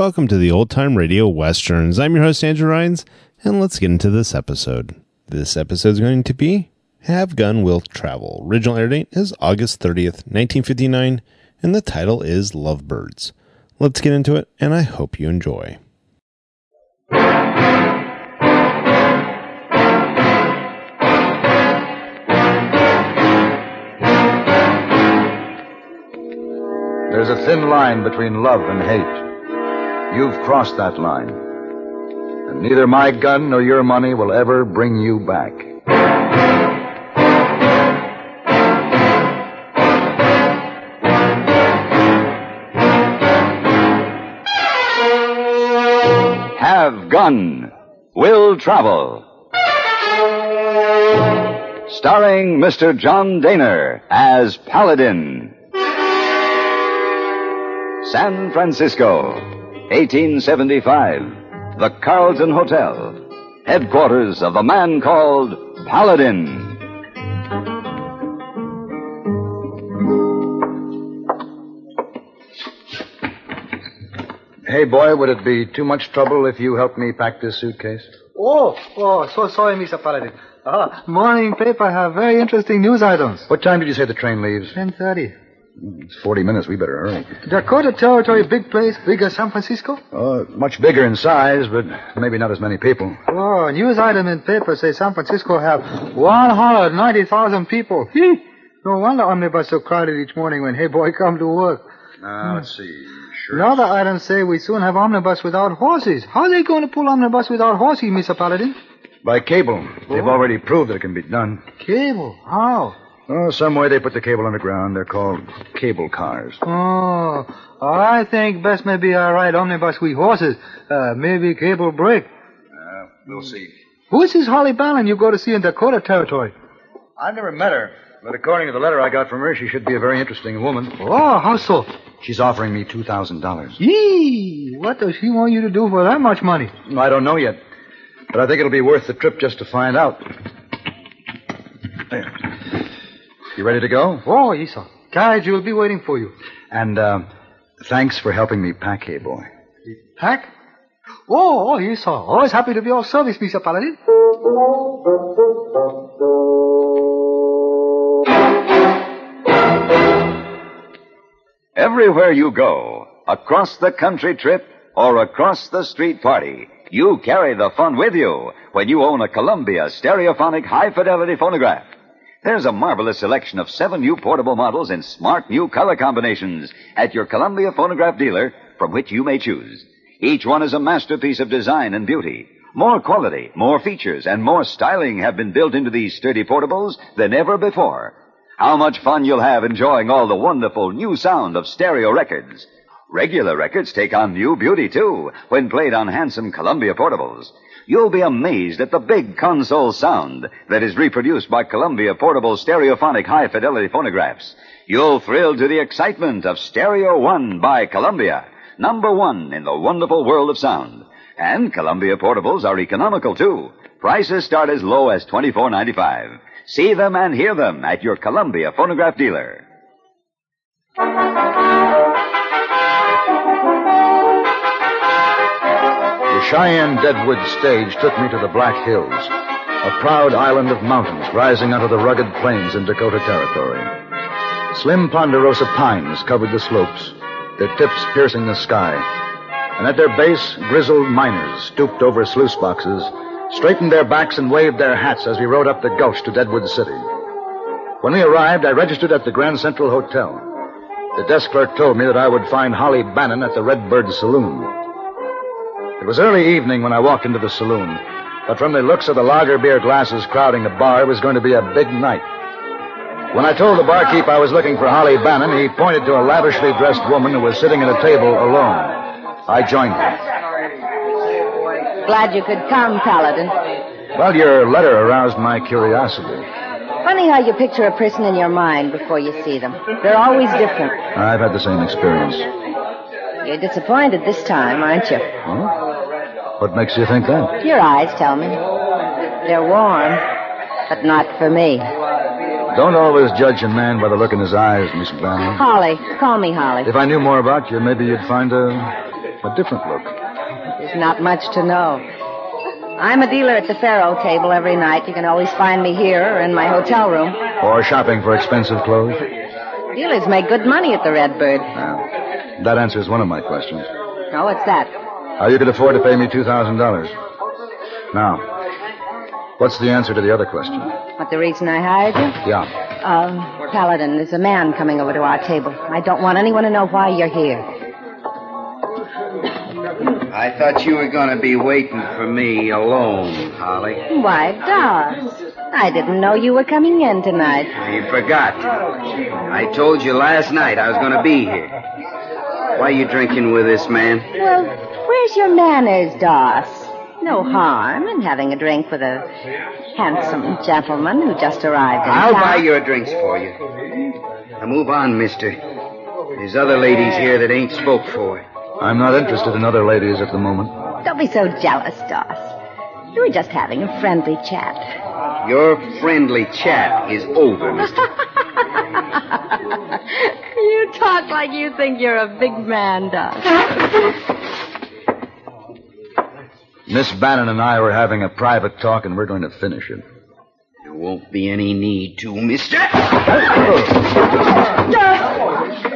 Welcome to the Old Time Radio Westerns. I'm your host, Andrew Rhynes, and let's get into this episode. This episode is going to be Have Gun Will Travel. Original air date is August 30th, 1959, and the title is Lovebirds. Let's get into it, and I hope you enjoy. There's a thin line between love and hate. You've crossed that line. And neither my gun nor your money will ever bring you back. Have gun. Will travel. Starring Mr. John Dehner as Paladin. San Francisco, 1875. The Carlton Hotel. Headquarters of the man called Paladin. Hey, boy, would it be too much trouble if you helped me pack this suitcase? Oh, oh, so sorry, Mr. Paladin. Ah, morning paper have very interesting news items. What time did you say the train leaves? 10.30. It's 40 minutes. We better hurry. Dakota Territory, big place, bigger San Francisco? Oh, much bigger in size, but maybe not as many people. Oh, news item in paper say San Francisco have 190,000 people. Hee. No wonder omnibus so crowded each morning when hey boy come to work. Now, let's see. Sure. Another item say we soon have omnibus without horses. How they going to pull omnibus without horses, Mr. Paladin? By cable. They've Oh. already proved that it can be done. Cable. How? Oh, some way they put the cable underground. They're called cable cars. Oh, I think best maybe I ride omnibus with horses. Uh, maybe cable break. Uh, we'll see. Who is this Holly Bannon you go to see in Dakota Territory? I've never met her, but according to the letter I got from her, she should be a very interesting woman. Oh, how so? She's offering me $2,000. Yee, what does she want you to do for that much money? I don't know yet, but I think it'll be worth the trip just to find out. There. You ready to go? Oh, Esau. Carriage will be waiting for you. And, uh, thanks for helping me pack, hey boy. Pack? Oh, oh, Esau. Always happy to be of service, Mr. Paladin. Everywhere you go, across the country trip or across the street party, you carry the fun with you when you own a Columbia stereophonic high fidelity phonograph. There's a marvelous selection of seven new portable models in smart new color combinations at your Columbia phonograph dealer from which you may choose. Each one is a masterpiece of design and beauty. More quality, more features, and more styling have been built into these sturdy portables than ever before. How much fun you'll have enjoying all the wonderful new sound of stereo records. Regular records take on new beauty, too, when played on handsome Columbia portables. You'll be amazed at the big console sound that is reproduced by Columbia portable stereophonic high fidelity phonographs. You'll thrill to the excitement of Stereo One by Columbia, number one in the wonderful world of sound. And Columbia portables are economical, too. Prices start as low as twenty-four ninety-five. See them and hear them at your Columbia phonograph dealer. Cheyenne Deadwood stage took me to the Black Hills, a proud island of mountains rising out of the rugged plains in Dakota Territory. Slim ponderosa pines covered the slopes, their tips piercing the sky. And at their base, grizzled miners stooped over sluice boxes, straightened their backs, and waved their hats as we rode up the gulch to Deadwood City. When we arrived, I registered at the Grand Central Hotel. The desk clerk told me that I would find Holly Bannon at the Redbird Saloon. It was early evening when I walked into the saloon, but from the looks of the lager beer glasses crowding the bar, it was going to be a big night. When I told the barkeep I was looking for Holly Bannon, he pointed to a lavishly dressed woman who was sitting at a table alone. I joined her. Glad you could come, Paladin. Well, your letter aroused my curiosity. Funny how you picture a person in your mind before you see them. They're always different. I've had the same experience. You're disappointed this time, aren't you? Huh? What makes you think that? Your eyes tell me. They're warm, but not for me. Don't always judge a man by the look in his eyes, Miss Bannon. Holly. Call me Holly. If I knew more about you, maybe you'd find a A different look. There's not much to know. I'm a dealer at the Faro table every night. You can always find me here or in my hotel room. Or shopping for expensive clothes? Dealers make good money at the Redbird. Well, ah, that answers one of my questions. Oh, what's that? How you could afford to pay me $2,000. Now, what's the answer to the other question? What the reason I hired you? Yeah. Uh, Paladin, there's a man coming over to our table. I don't want anyone to know why you're here. I thought you were going to be waiting for me alone, Holly. Why, Doss. I didn't know you were coming in tonight. You forgot. I told you last night I was going to be here. Why are you drinking with this man? Well, where's your manners, Doss? No harm in having a drink with a handsome gentleman who just arrived in I'll town. buy your drinks for you. Now move on, mister. There's other ladies here that ain't spoke for. I'm not interested in other ladies at the moment. Don't be so jealous, Doss. We were just having a friendly chat. Your friendly chat is over, mister. you talk like you think you're a big man, Doss. Miss Bannon and I were having a private talk, and we're going to finish it. There won't be any need to, mister.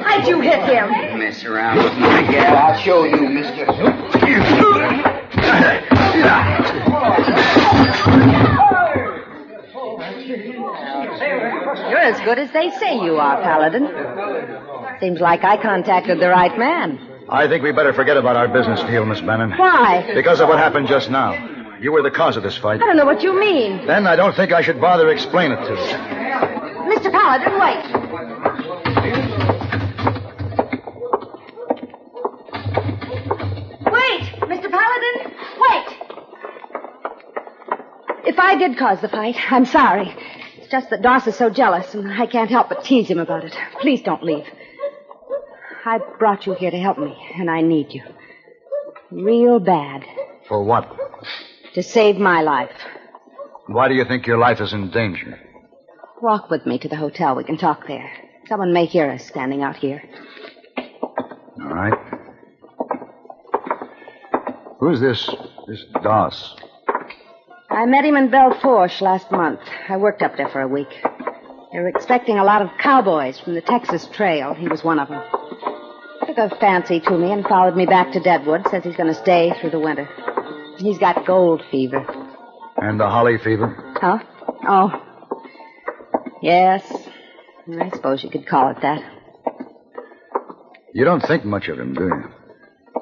Why'd you hit him? Mess around with my gal. I'll show you, mister. Oh, You're as good as they say you are, Paladin. Seems like I contacted the right man. I think we better forget about our business deal, Miss Bannon. Why? Because of what happened just now. You were the cause of this fight. I don't know what you mean. Then I don't think I should bother explain it to you. Mr. Paladin, wait. Wait, Mr. Paladin, wait. If I did cause the fight, I'm sorry. It's just that Doss is so jealous, and I can't help but tease him about it. Please don't leave. I brought you here to help me, and I need you. Real bad. For what? To save my life. Why do you think your life is in danger? Walk with me to the hotel. We can talk there. Someone may hear us standing out here. All right. Who's this? This Doss. I met him in Belle Fourche last month. I worked up there for a week. They were expecting a lot of cowboys from the Texas Trail. He was one of them. Took a fancy to me and followed me back to Deadwood. Says he's going to stay through the winter. He's got gold fever. And the Holly fever? Huh? Oh. Yes. I suppose you could call it that. You don't think much of him, do you?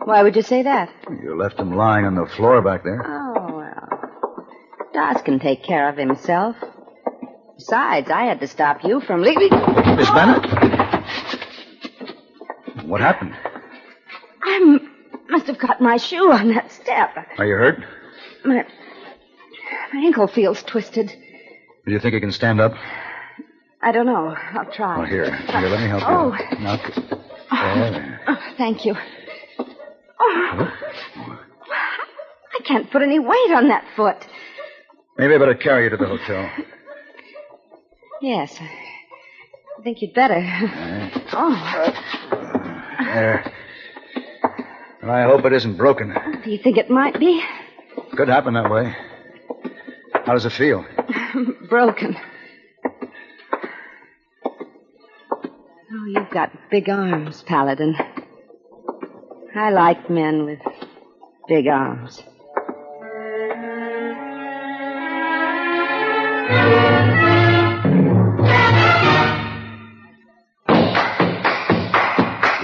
Why would you say that? You left him lying on the floor back there. Oh. Oh. Doss can take care of himself. Besides, I had to stop you from leaving. Miss Bannon? What happened? I m- must have cut my shoe on that step. Are you hurt? My, my ankle feels twisted. Do you think you can stand up? I don't know. I'll try. Oh, here. Here, let me help Oh. you. Now, oh. there. Oh, thank you. Oh. I can't put any weight on that foot. Maybe I better carry you to the hotel. Yes. I think you'd better. Oh, There. Well, I hope it isn't broken. do you think it might be? Could happen that way. How does it feel? Broken. Oh, you've got big arms, Paladin. I like men with big arms.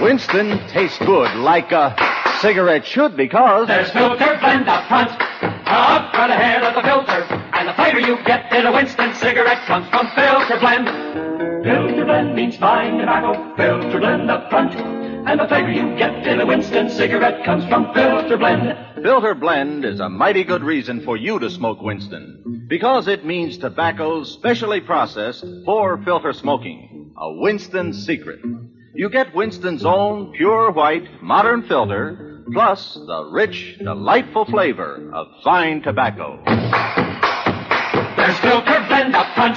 Winston tastes good like a cigarette should because There's filter blend up front, up right ahead of the filter, and the flavor you get in a Winston cigarette comes from filter blend. Filter blend means fine tobacco, filter blend up front, and the flavor you get in a Winston cigarette comes from filter blend. Filter Blend is a mighty good reason for you to smoke Winston because it means tobacco specially processed for filter smoking. A Winston secret. You get Winston's own pure white modern filter plus the rich, delightful flavor of fine tobacco. There's filter blend up front,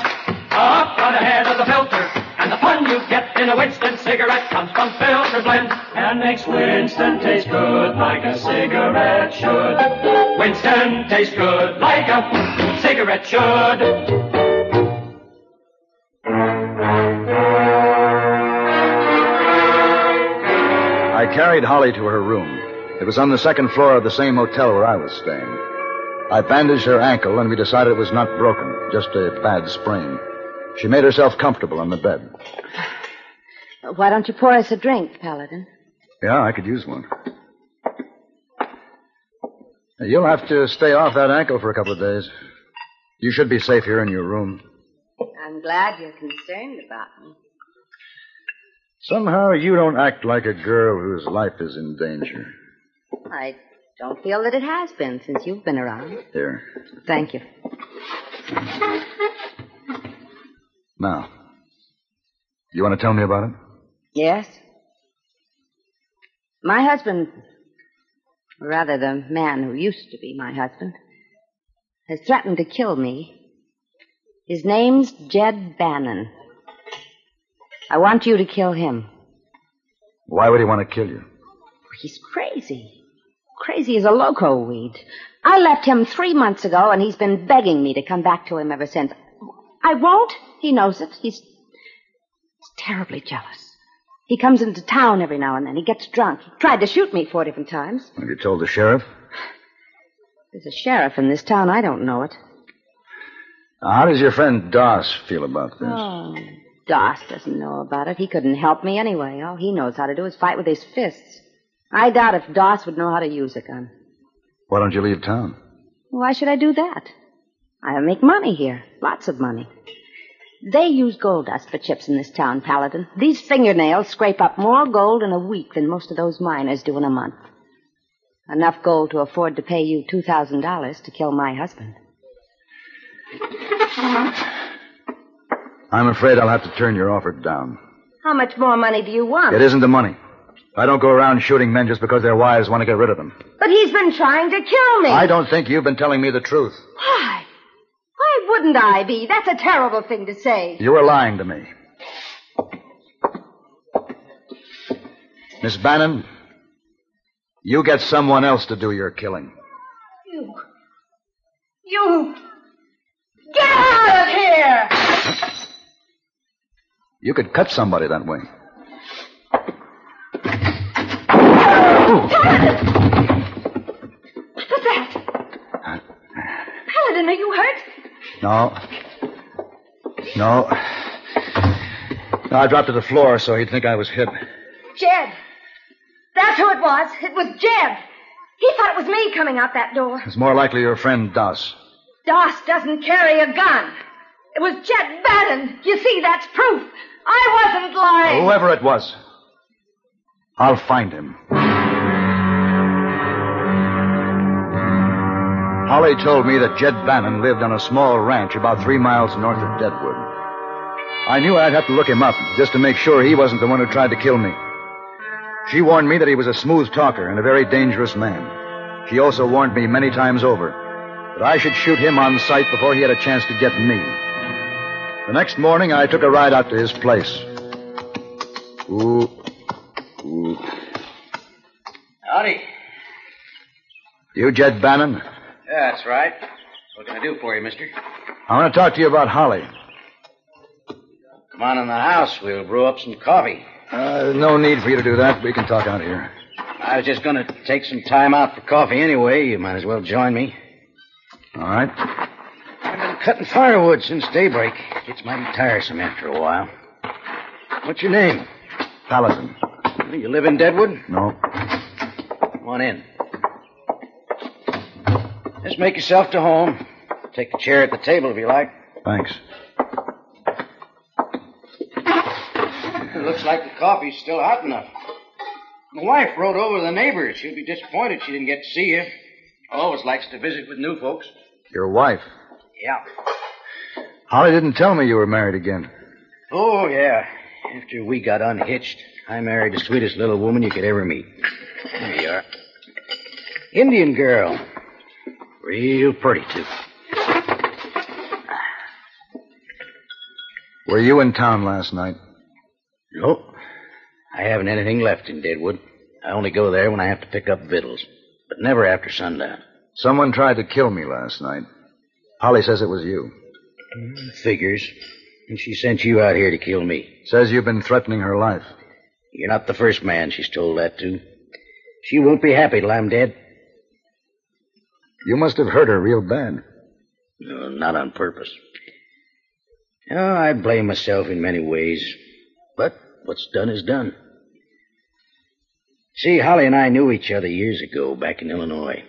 up right ahead of the filter, and And the fun you get in a Winston cigarette comes from filter blend and makes Winston taste good like a cigarette should. Winston tastes good like a cigarette should. I carried Holly to her room. It was on the second floor of the same hotel where I was staying. I bandaged her ankle, and we decided it was not broken, just a bad sprain. She made herself comfortable on the bed. Why don't you pour us a drink, Paladin? Yeah, I could use one. You'll have to stay off that ankle for a couple of days. You should be safe here in your room. I'm glad you're concerned about me. Somehow you don't act like a girl whose life is in danger. I don't feel that it has been since you've been around. Here. Thank you. Now, you want to tell me about it? Yes? My husband, or rather the man who used to be my husband, has threatened to kill me. His name's Jed Bannon. I want you to kill him. Why would he want to kill you? He's crazy. Crazy as a loco weed. I left him three months ago, and he's been begging me to come back to him ever since. I won't. He knows it. He's, he's terribly jealous. He comes into town every now and then. He gets drunk. He tried to shoot me four different times. Have you told the sheriff? There's a sheriff in this town. I don't know it. Now, how does your friend Doss feel about this? Oh, Doss doesn't know about it. He couldn't help me anyway. All he knows how to do is fight with his fists. I doubt if Doss would know how to use a gun. Why don't you leave town? Why should I do that? I make money here. Lots of money. They use gold dust for chips in this town, Paladin. These fingernails scrape up more gold in a week than most of those miners do in a month. Enough gold to afford to pay you $2,000 to kill my husband. I'm afraid I'll have to turn your offer down. How much more money do you want? It isn't the money. I don't go around shooting men just because their wives want to get rid of them. But he's been trying to kill me. I don't think you've been telling me the truth. Why? Why wouldn't I be? That's a terrible thing to say. You were lying to me. Miss Bannon, you get someone else to do your killing. You. You. Get out of here! You could cut somebody that way. What was that? Paladin, are you hurt? No. No. No, I dropped to the floor so he'd think I was hit. Jed. That's who it was. It was Jed. He thought it was me coming out that door. It's more likely your friend Doss. Doss doesn't carry a gun. It was Jed Bannon. You see, that's proof. I wasn't lying. Whoever it was, I'll find him. Holly told me that Jed Bannon lived on a small ranch about three miles north of Deadwood. I knew I'd have to look him up just to make sure he wasn't the one who tried to kill me. She warned me that he was a smooth talker and a very dangerous man. She also warned me many times over that I should shoot him on sight before he had a chance to get me. The next morning, I took a ride out to his place. Ooh. Ooh. Howdy. You, Jed Bannon? Yeah, that's right. What can I do for you, mister? I want to talk to you about Holly. Come on in the house. We'll brew up some coffee. Uh, no need for you to do that. We can talk out here. I was just going to take some time out for coffee anyway. You might as well join me. All right. Cutting firewood since daybreak. It's mighty tiresome after a while. What's your name? Paladin. You live in Deadwood? No. Come on in. Just make yourself to home. Take a chair at the table if you like. Thanks. It looks like the coffee's still hot enough. My wife rode over to the neighbors. She'll be disappointed she didn't get to see you. Always likes to visit with new folks. Your wife. Yeah. Holly didn't tell me you were married again. Oh, yeah. After we got unhitched, I married the sweetest little woman you could ever meet. There you are. Indian girl. Real pretty, too. Were you in town last night? Nope. I haven't anything left in Deadwood. I only go there when I have to pick up victuals, but never after sundown. Someone tried to kill me last night. Holly says it was you. Figures. And she sent you out here to kill me. Says you've been threatening her life. You're not the first man she's told that to. She won't be happy till I'm dead. You must have hurt her real bad. No, not on purpose. Oh, I blame myself in many ways. But what's done is done. See, Holly and I knew each other years ago back in Illinois.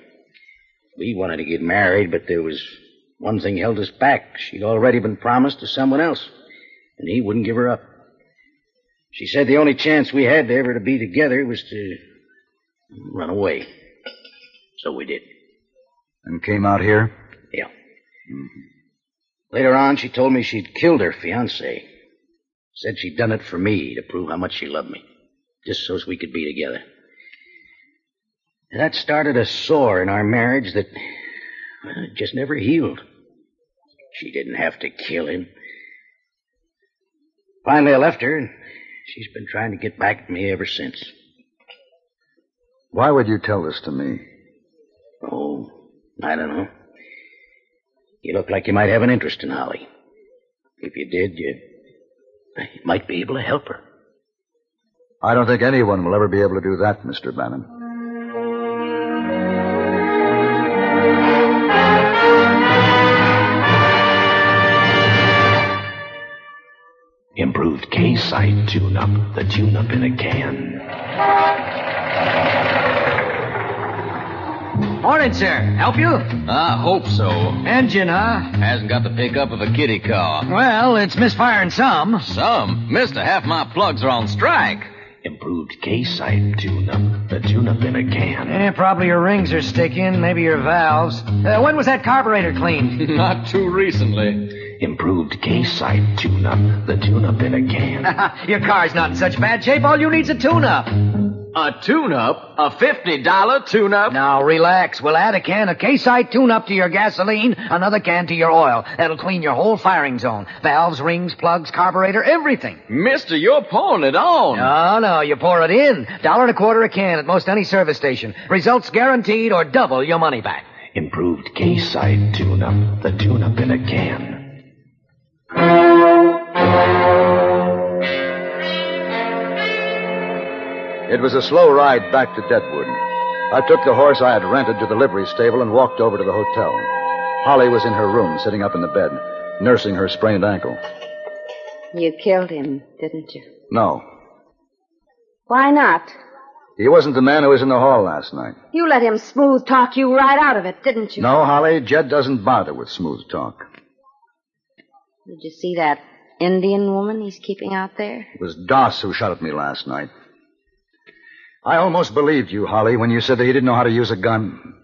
We wanted to get married, but there was one thing held us back. She'd already been promised to someone else, and he wouldn't give her up. She said the only chance we had ever to be together was to run away. So we did. And came out here? Yeah. Later on, she told me she'd killed her fiance. Said she'd done it for me to prove how much she loved me, just so as we could be together. That started a sore in our marriage that well, just never healed. She didn't have to kill him. Finally, I left her, and she's been trying to get back at me ever since. Why would you tell this to me? Oh, I don't know. You look like you might have an interest in Holly. If you did, you, you might be able to help her. I don't think anyone will ever be able to do that, Mr. Bannon. Improved Casite tune-up. The tune-up in a can. Morning, sir. Help you? I hope so. Engine, huh? Hasn't got the pickup of a kitty car. Well, it's misfiring some. Some. Mister, half my plugs are on strike. Improved Casite tune-up. The tune-up in a can. Yeah, probably your rings are sticking, maybe your valves. Uh, when was that carburetor cleaned? Not too recently. Improved Casite tune-up. The tune-up in a can. your car's not in such bad shape. All you need's a tune-up. A tune-up? A $50 tune-up? Now, relax. We'll add a can of Casite tune-up to your gasoline, another can to your oil. That'll clean your whole firing zone. Valves, rings, plugs, carburetor, everything. Mister, you're pouring it on. No, no, you pour it in. Dollar and a quarter a can at most any service station. Results guaranteed or double your money back. Improved Casite tune-up. The tune-up in a can. It was a slow ride back to Deadwood. I took the horse I had rented to the livery stable and walked over to the hotel. Holly was in her room, sitting up in the bed, nursing her sprained ankle. You killed him, didn't you? No, Why not? he wasn't the man who was in the hall last night. You let him smooth talk you right out of it, didn't you? No, Holly, Jed doesn't bother with smooth talk. Did you see that Indian woman he's keeping out there? It was Doss who shot at me last night. I almost believed you, Holly, when you said that he didn't know how to use a gun.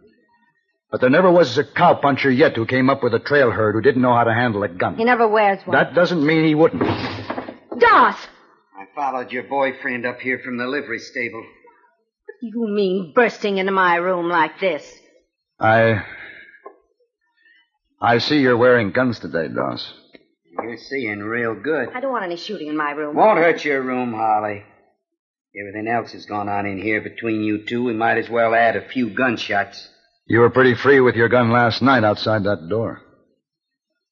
But there never was a cowpuncher yet who came up with a trail herd who didn't know how to handle a gun. He never wears one. That doesn't mean he wouldn't. Doss! I followed your boyfriend up here from the livery stable. What do you mean bursting into my room like this? I. I see you're wearing guns today, Doss. You're seeing real good. I don't want any shooting in my room. Won't hurt your room, Holly. Everything else has gone on in here between you two. We might as well add a few gunshots. You were pretty free with your gun last night outside that door.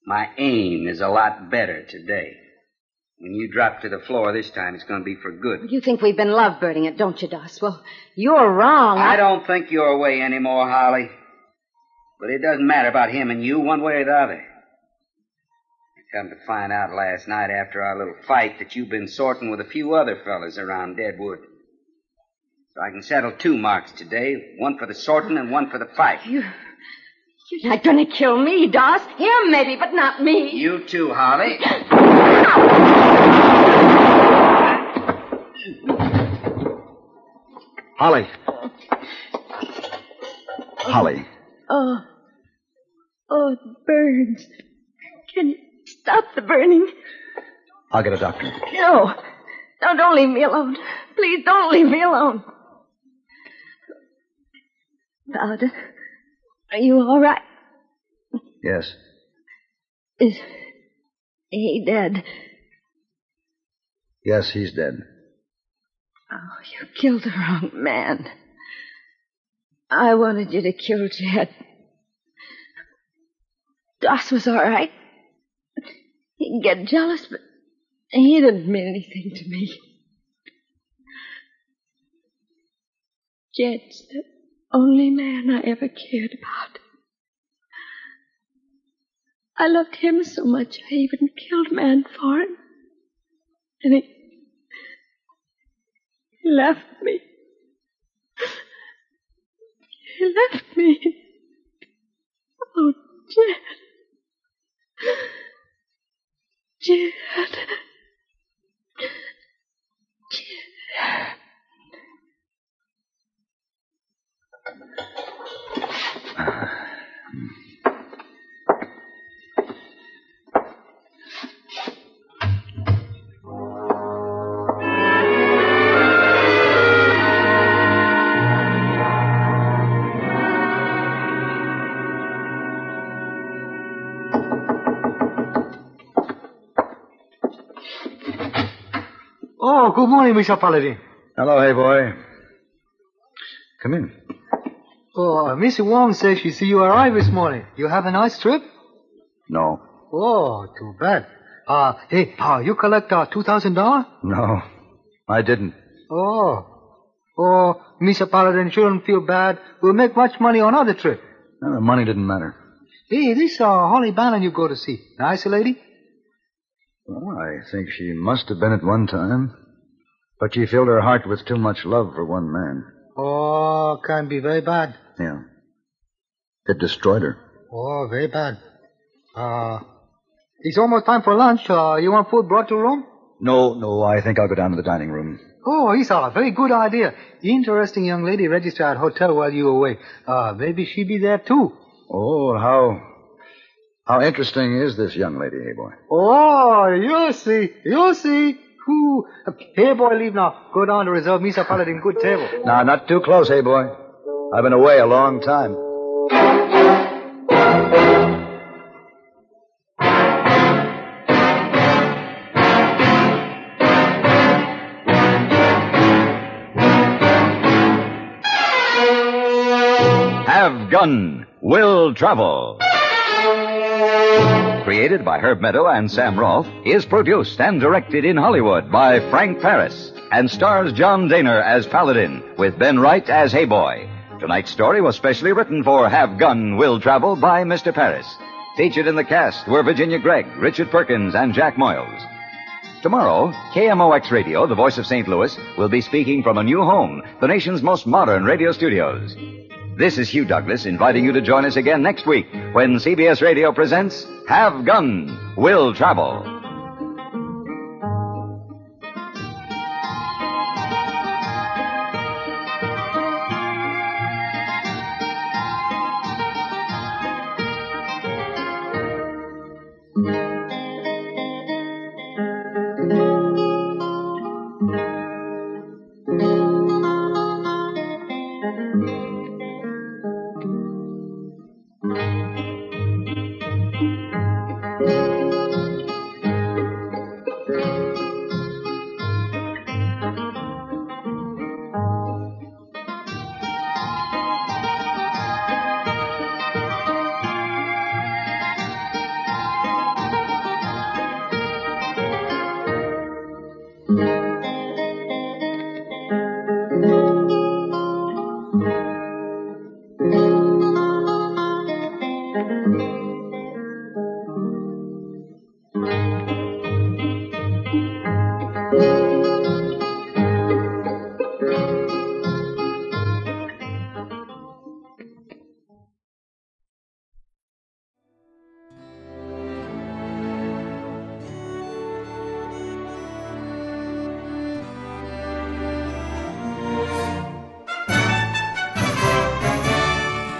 My aim is a lot better today. When you drop to the floor this time, it's going to be for good. You think we've been lovebirding it, don't you, Doss? Well, you're wrong. I don't think your way anymore, Holly. But it doesn't matter about him and you, one way or the other. I come to find out last night after our little fight that you've been sorting with a few other fellas around Deadwood. So I can settle two marks today, one for the sorting and one for the fight. You, you're not going to kill me, Doss. Him, maybe, but not me. You too, Holly. Holly. Holly. Oh. Oh, it burns. Can you stop the burning? I'll get a doctor. No. No, don't leave me alone. Please don't leave me alone. Paladin, are you all right? Yes. Is he dead? Yes, he's dead. Oh, you killed the wrong man. I wanted you to kill Jed. Doss was all right. He'd get jealous, but he didn't mean anything to me. Jed's the only man I ever cared about. I loved him so much I even killed man for him. And he, he left me. He left me. Oh, Jed. Jed. Jed. Oh, good morning, Mr. Paladin. Hello, hey boy. Come in. Oh, Miss Wong says she see you arrive this morning. You have a nice trip? No. Oh, too bad. Uh, hey, uh, you collect uh, $2,000? No. I didn't. Oh. Oh, Mr. Paladin shouldn't feel bad. We'll make much money on other trip. No, the money didn't matter. Hey, this uh, Holly Bannon you go to see. Nice lady? Well, I think she must have been at one time. But she filled her heart with too much love for one man. Oh, can be very bad. Yeah. It destroyed her. Oh, very bad. Uh, it's almost time for lunch. Uh, you want food brought to room? No, no, I think I'll go down to the dining room. Oh, a very good idea. Interesting young lady registered at hotel while you were away. Uh, maybe she be there too. Oh, how how interesting is this young lady, hey boy? Oh, you'll see, You'll see. Ooh. Hey, boy, leave now. Go down to reserve Misa Paladin good table. Now, not too close, hey boy. I've been away a long time. Have Gun Will Travel. Created by Herb Meadow and Sam Rolfe, is produced and directed in Hollywood by Frank Paris and stars John Dehner as Paladin with Ben Wright as Heyboy. Tonight's story was specially written for Have Gun Will Travel by Mr. Paris. Featured in the cast were Virginia Gregg, Richard Perkins, and Jack Moyles. Tomorrow, KMOX Radio, the voice of St. Louis, will be speaking from a new home, the nation's most modern radio studios. This is Hugh Douglas inviting you to join us again next week when CBS Radio presents Have Gun, Will Travel.